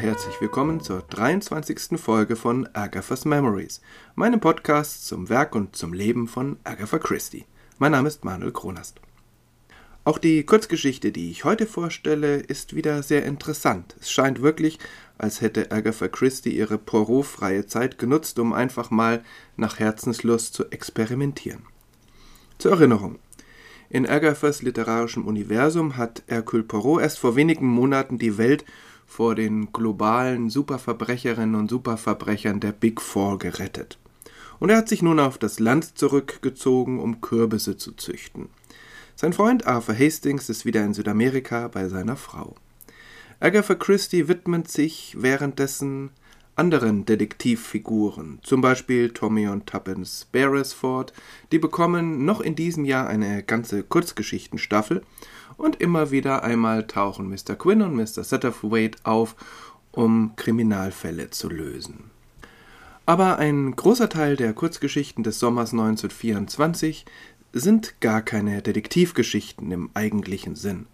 herzlich willkommen zur 23. Folge von Agatha's Memories, meinem Podcast zum Werk und zum Leben von Agatha Christie. Mein Name ist Manuel Kronast. Auch die Kurzgeschichte, die ich heute vorstelle, ist wieder sehr interessant. Es scheint wirklich, als hätte Agatha Christie ihre Poirot-freie Zeit genutzt, um einfach mal nach Herzenslust zu experimentieren. Zur Erinnerung. In Agathas literarischem Universum hat Hercule Poirot erst vor wenigen Monaten die Welt vor den globalen Superverbrecherinnen und Superverbrechern der Big Four gerettet. Und er hat sich nun auf das Land zurückgezogen, um Kürbisse zu züchten. Sein Freund Arthur Hastings ist wieder in Südamerika bei seiner Frau. Agatha Christie widmet sich währenddessen anderen Detektivfiguren, zum Beispiel Tommy und Tuppence Beresford, die bekommen noch in diesem Jahr eine ganze Kurzgeschichtenstaffel und immer wieder einmal tauchen Mr. Quinn und Mr. Satterthwaite auf, um Kriminalfälle zu lösen. Aber ein großer Teil der Kurzgeschichten des Sommers 1924 sind gar keine Detektivgeschichten im eigentlichen Sinn.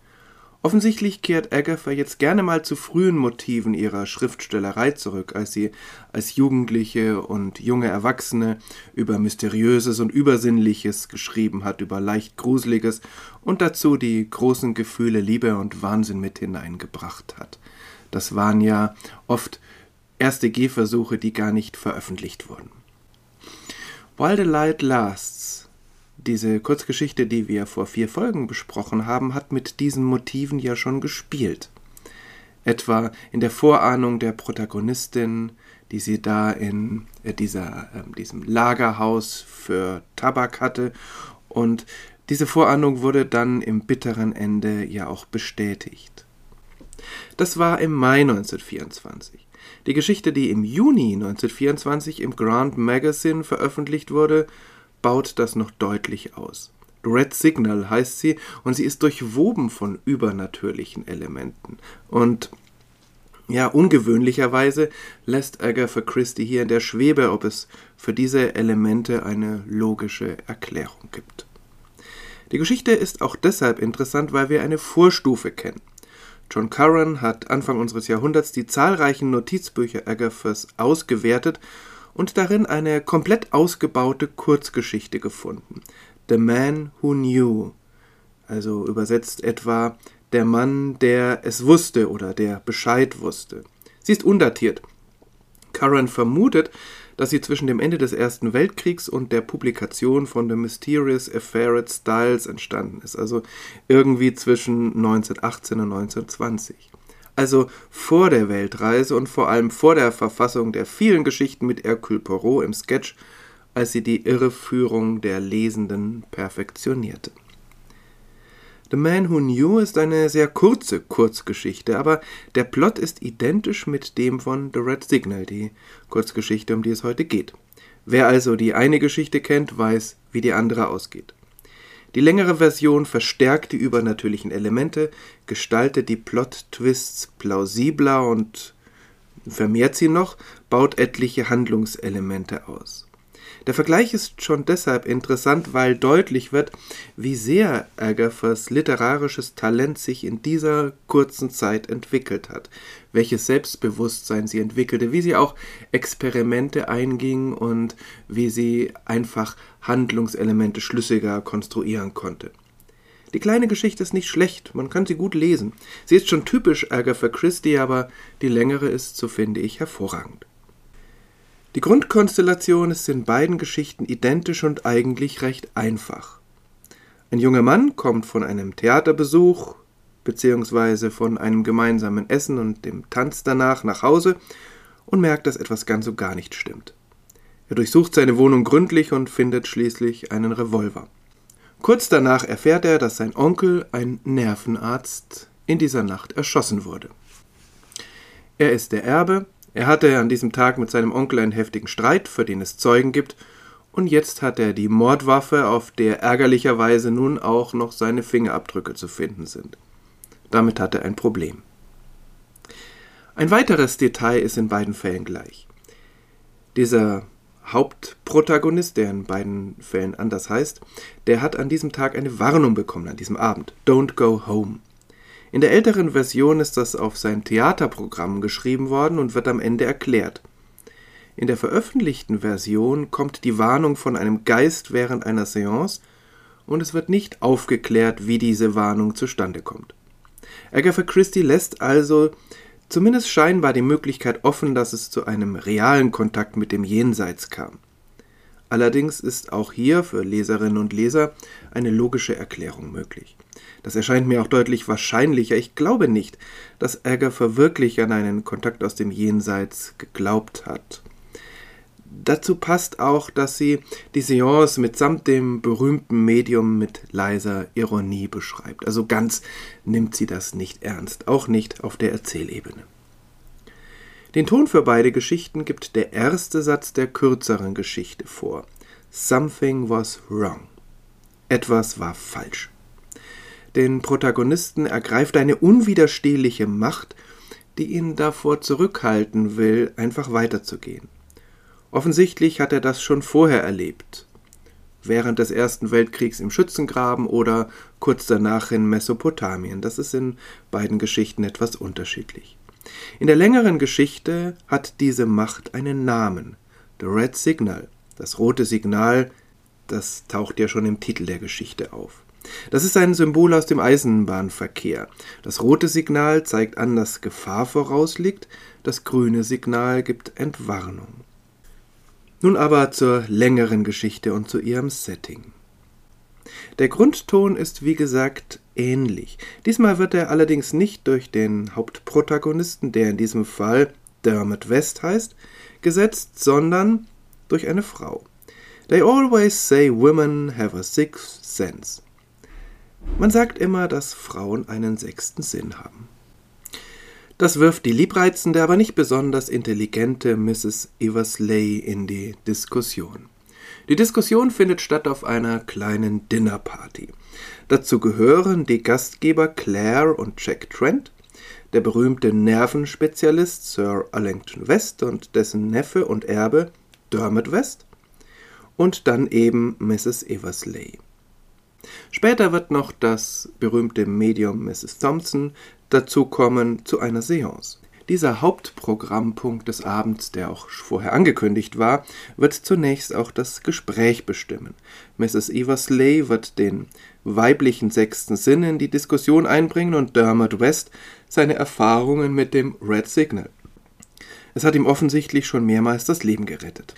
Offensichtlich kehrt Agatha jetzt gerne mal zu frühen Motiven ihrer Schriftstellerei zurück, als sie als Jugendliche und junge Erwachsene über Mysteriöses und Übersinnliches geschrieben hat, über leicht Gruseliges und dazu die großen Gefühle Liebe und Wahnsinn mit hineingebracht hat. Das waren ja oft erste Gehversuche, die gar nicht veröffentlicht wurden. While the Light Lasts diese Kurzgeschichte, die wir vor vier Folgen besprochen haben, hat mit diesen Motiven ja schon gespielt. Etwa in der Vorahnung der Protagonistin, die sie da in äh, dieser, äh, diesem Lagerhaus für Tabak hatte. Und diese Vorahnung wurde dann im bitteren Ende ja auch bestätigt. Das war im Mai 1924. Die Geschichte, die im Juni 1924 im Grand Magazine veröffentlicht wurde, baut das noch deutlich aus. Red Signal heißt sie und sie ist durchwoben von übernatürlichen Elementen. Und ja, ungewöhnlicherweise lässt Agatha Christie hier in der Schwebe, ob es für diese Elemente eine logische Erklärung gibt. Die Geschichte ist auch deshalb interessant, weil wir eine Vorstufe kennen. John Curran hat Anfang unseres Jahrhunderts die zahlreichen Notizbücher Agathas ausgewertet und darin eine komplett ausgebaute Kurzgeschichte gefunden. The Man Who Knew, also übersetzt etwa der Mann, der es wusste oder der Bescheid wusste. Sie ist undatiert. Curran vermutet, dass sie zwischen dem Ende des Ersten Weltkriegs und der Publikation von The Mysterious Affair at Styles entstanden ist, also irgendwie zwischen 1918 und 1920 also vor der Weltreise und vor allem vor der Verfassung der vielen Geschichten mit Hercule Poirot im Sketch, als sie die Irreführung der Lesenden perfektionierte. The Man Who Knew ist eine sehr kurze Kurzgeschichte, aber der Plot ist identisch mit dem von The Red Signal, die Kurzgeschichte, um die es heute geht. Wer also die eine Geschichte kennt, weiß, wie die andere ausgeht. Die längere Version verstärkt die übernatürlichen Elemente, gestaltet die Plot-Twists plausibler und vermehrt sie noch, baut etliche Handlungselemente aus. Der Vergleich ist schon deshalb interessant, weil deutlich wird, wie sehr Agathas literarisches Talent sich in dieser kurzen Zeit entwickelt hat, welches Selbstbewusstsein sie entwickelte, wie sie auch Experimente einging und wie sie einfach Handlungselemente schlüssiger konstruieren konnte. Die kleine Geschichte ist nicht schlecht, man kann sie gut lesen. Sie ist schon typisch Agatha Christie, aber die längere ist, so finde ich, hervorragend. Die Grundkonstellation ist in beiden Geschichten identisch und eigentlich recht einfach. Ein junger Mann kommt von einem Theaterbesuch bzw. von einem gemeinsamen Essen und dem Tanz danach nach Hause und merkt, dass etwas ganz und gar nicht stimmt. Er durchsucht seine Wohnung gründlich und findet schließlich einen Revolver. Kurz danach erfährt er, dass sein Onkel, ein Nervenarzt, in dieser Nacht erschossen wurde. Er ist der Erbe er hatte an diesem Tag mit seinem Onkel einen heftigen Streit, für den es Zeugen gibt, und jetzt hat er die Mordwaffe, auf der ärgerlicherweise nun auch noch seine Fingerabdrücke zu finden sind. Damit hat er ein Problem. Ein weiteres Detail ist in beiden Fällen gleich. Dieser Hauptprotagonist, der in beiden Fällen anders heißt, der hat an diesem Tag eine Warnung bekommen, an diesem Abend. Don't go home. In der älteren Version ist das auf sein Theaterprogramm geschrieben worden und wird am Ende erklärt. In der veröffentlichten Version kommt die Warnung von einem Geist während einer Seance und es wird nicht aufgeklärt, wie diese Warnung zustande kommt. Agatha Christie lässt also zumindest scheinbar die Möglichkeit offen, dass es zu einem realen Kontakt mit dem Jenseits kam. Allerdings ist auch hier für Leserinnen und Leser eine logische Erklärung möglich. Das erscheint mir auch deutlich wahrscheinlicher. Ich glaube nicht, dass Agatha wirklich an einen Kontakt aus dem Jenseits geglaubt hat. Dazu passt auch, dass sie die Seance mitsamt dem berühmten Medium mit leiser Ironie beschreibt. Also ganz nimmt sie das nicht ernst, auch nicht auf der Erzählebene. Den Ton für beide Geschichten gibt der erste Satz der kürzeren Geschichte vor. Something was wrong. Etwas war falsch. Den Protagonisten ergreift eine unwiderstehliche Macht, die ihn davor zurückhalten will, einfach weiterzugehen. Offensichtlich hat er das schon vorher erlebt. Während des Ersten Weltkriegs im Schützengraben oder kurz danach in Mesopotamien. Das ist in beiden Geschichten etwas unterschiedlich. In der längeren Geschichte hat diese Macht einen Namen. The Red Signal. Das rote Signal, das taucht ja schon im Titel der Geschichte auf. Das ist ein Symbol aus dem Eisenbahnverkehr. Das rote Signal zeigt an, dass Gefahr vorausliegt, das grüne Signal gibt Entwarnung. Nun aber zur längeren Geschichte und zu ihrem Setting. Der Grundton ist wie gesagt ähnlich. Diesmal wird er allerdings nicht durch den Hauptprotagonisten, der in diesem Fall Dermot West heißt, gesetzt, sondern durch eine Frau. They always say women have a sixth sense. Man sagt immer, dass Frauen einen sechsten Sinn haben. Das wirft die liebreizende, aber nicht besonders intelligente Mrs. Eversley in die Diskussion. Die Diskussion findet statt auf einer kleinen Dinnerparty. Dazu gehören die Gastgeber Claire und Jack Trent, der berühmte Nervenspezialist Sir Allington West und dessen Neffe und Erbe Dermot West und dann eben Mrs. Eversley. Später wird noch das berühmte Medium Mrs. Thompson dazukommen zu einer Seance. Dieser Hauptprogrammpunkt des Abends, der auch vorher angekündigt war, wird zunächst auch das Gespräch bestimmen. Mrs. Eversley wird den weiblichen sechsten Sinn in die Diskussion einbringen und Dermot West seine Erfahrungen mit dem Red Signal. Es hat ihm offensichtlich schon mehrmals das Leben gerettet.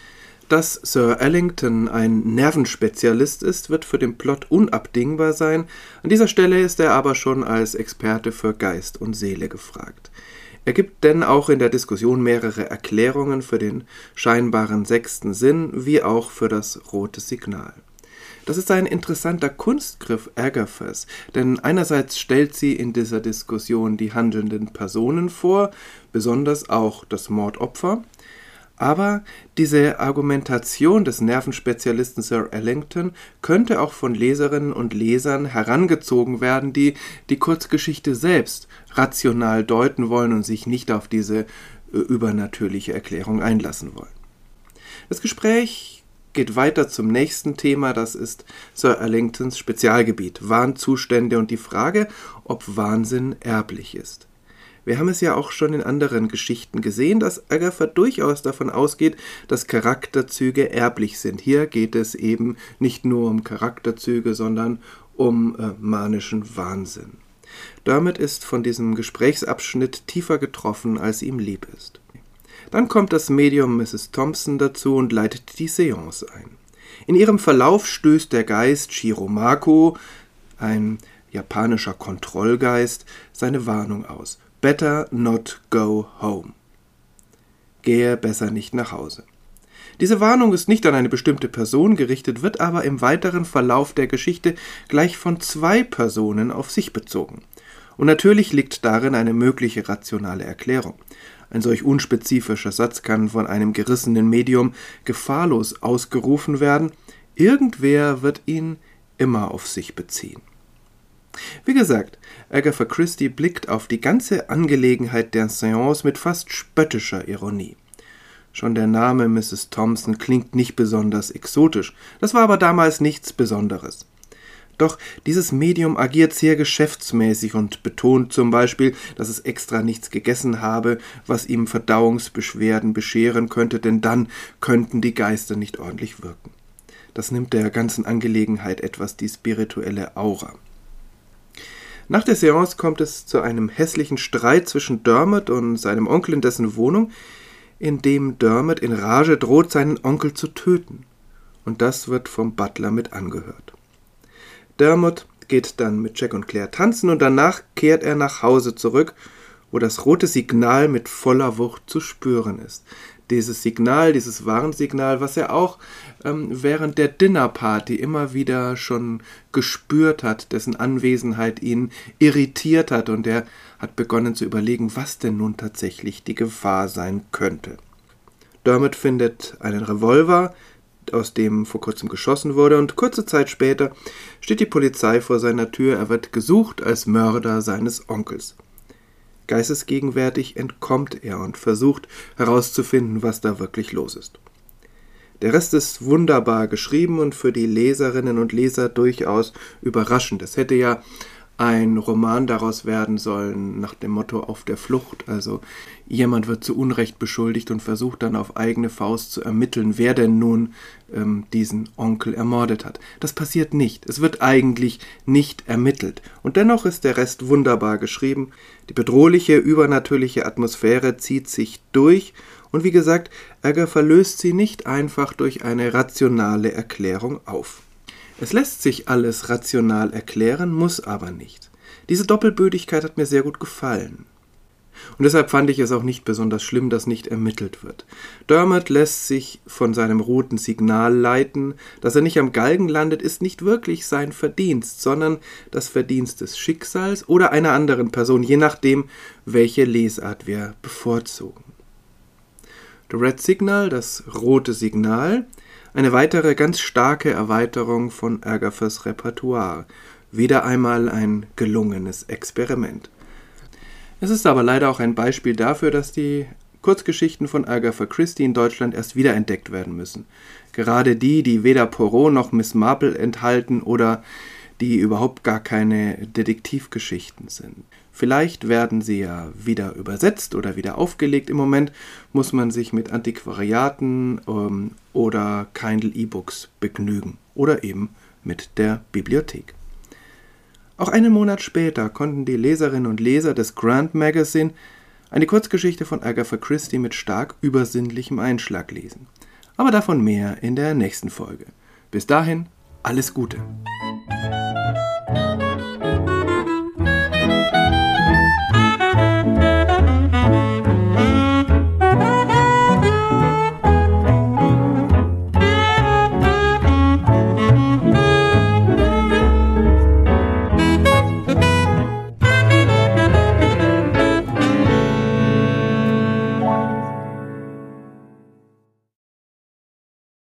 Dass Sir Ellington ein Nervenspezialist ist, wird für den Plot unabdingbar sein, an dieser Stelle ist er aber schon als Experte für Geist und Seele gefragt. Er gibt denn auch in der Diskussion mehrere Erklärungen für den scheinbaren sechsten Sinn wie auch für das rote Signal. Das ist ein interessanter Kunstgriff Agathas, denn einerseits stellt sie in dieser Diskussion die handelnden Personen vor, besonders auch das Mordopfer, aber diese Argumentation des Nervenspezialisten Sir Ellington könnte auch von Leserinnen und Lesern herangezogen werden, die die Kurzgeschichte selbst rational deuten wollen und sich nicht auf diese äh, übernatürliche Erklärung einlassen wollen. Das Gespräch geht weiter zum nächsten Thema, das ist Sir Ellingtons Spezialgebiet, Warnzustände und die Frage, ob Wahnsinn erblich ist. Wir haben es ja auch schon in anderen Geschichten gesehen, dass Agatha durchaus davon ausgeht, dass Charakterzüge erblich sind. Hier geht es eben nicht nur um Charakterzüge, sondern um äh, manischen Wahnsinn. Damit ist von diesem Gesprächsabschnitt tiefer getroffen, als ihm lieb ist. Dann kommt das Medium Mrs. Thompson dazu und leitet die Seance ein. In ihrem Verlauf stößt der Geist Shiromako, ein japanischer Kontrollgeist, seine Warnung aus. Better not go home. Gehe besser nicht nach Hause. Diese Warnung ist nicht an eine bestimmte Person gerichtet, wird aber im weiteren Verlauf der Geschichte gleich von zwei Personen auf sich bezogen. Und natürlich liegt darin eine mögliche rationale Erklärung. Ein solch unspezifischer Satz kann von einem gerissenen Medium gefahrlos ausgerufen werden, irgendwer wird ihn immer auf sich beziehen. Wie gesagt, Agatha Christie blickt auf die ganze Angelegenheit der Seance mit fast spöttischer Ironie. Schon der Name Mrs. Thompson klingt nicht besonders exotisch, das war aber damals nichts Besonderes. Doch dieses Medium agiert sehr geschäftsmäßig und betont zum Beispiel, dass es extra nichts gegessen habe, was ihm Verdauungsbeschwerden bescheren könnte, denn dann könnten die Geister nicht ordentlich wirken. Das nimmt der ganzen Angelegenheit etwas die spirituelle Aura. Nach der Seance kommt es zu einem hässlichen Streit zwischen Dermot und seinem Onkel in dessen Wohnung, in dem Dermot in Rage droht, seinen Onkel zu töten. Und das wird vom Butler mit angehört. Dermot geht dann mit Jack und Claire tanzen und danach kehrt er nach Hause zurück, wo das rote Signal mit voller Wucht zu spüren ist. Dieses Signal, dieses Warnsignal, was er auch ähm, während der Dinnerparty immer wieder schon gespürt hat, dessen Anwesenheit ihn irritiert hat und er hat begonnen zu überlegen, was denn nun tatsächlich die Gefahr sein könnte. Dermot findet einen Revolver, aus dem vor kurzem geschossen wurde, und kurze Zeit später steht die Polizei vor seiner Tür, er wird gesucht als Mörder seines Onkels. Geistesgegenwärtig entkommt er und versucht herauszufinden, was da wirklich los ist. Der Rest ist wunderbar geschrieben und für die Leserinnen und Leser durchaus überraschend. Es hätte ja ein Roman daraus werden sollen, nach dem Motto auf der Flucht. Also jemand wird zu Unrecht beschuldigt und versucht dann auf eigene Faust zu ermitteln, wer denn nun ähm, diesen Onkel ermordet hat. Das passiert nicht. Es wird eigentlich nicht ermittelt. Und dennoch ist der Rest wunderbar geschrieben. Die bedrohliche, übernatürliche Atmosphäre zieht sich durch. Und wie gesagt, Ärger verlöst sie nicht einfach durch eine rationale Erklärung auf. Es lässt sich alles rational erklären, muss aber nicht. Diese Doppelbödigkeit hat mir sehr gut gefallen. Und deshalb fand ich es auch nicht besonders schlimm, dass nicht ermittelt wird. Dermot lässt sich von seinem roten Signal leiten. Dass er nicht am Galgen landet, ist nicht wirklich sein Verdienst, sondern das Verdienst des Schicksals oder einer anderen Person, je nachdem, welche Lesart wir bevorzugen. The Red Signal, das rote Signal, eine weitere ganz starke Erweiterung von Agathas Repertoire. Wieder einmal ein gelungenes Experiment. Es ist aber leider auch ein Beispiel dafür, dass die Kurzgeschichten von Agatha Christie in Deutschland erst wiederentdeckt werden müssen. Gerade die, die weder Poirot noch Miss Marple enthalten oder die überhaupt gar keine Detektivgeschichten sind. Vielleicht werden sie ja wieder übersetzt oder wieder aufgelegt. Im Moment muss man sich mit Antiquariaten ähm, oder Kindle E-Books begnügen oder eben mit der Bibliothek. Auch einen Monat später konnten die Leserinnen und Leser des Grand Magazine eine Kurzgeschichte von Agatha Christie mit stark übersinnlichem Einschlag lesen. Aber davon mehr in der nächsten Folge. Bis dahin, alles Gute.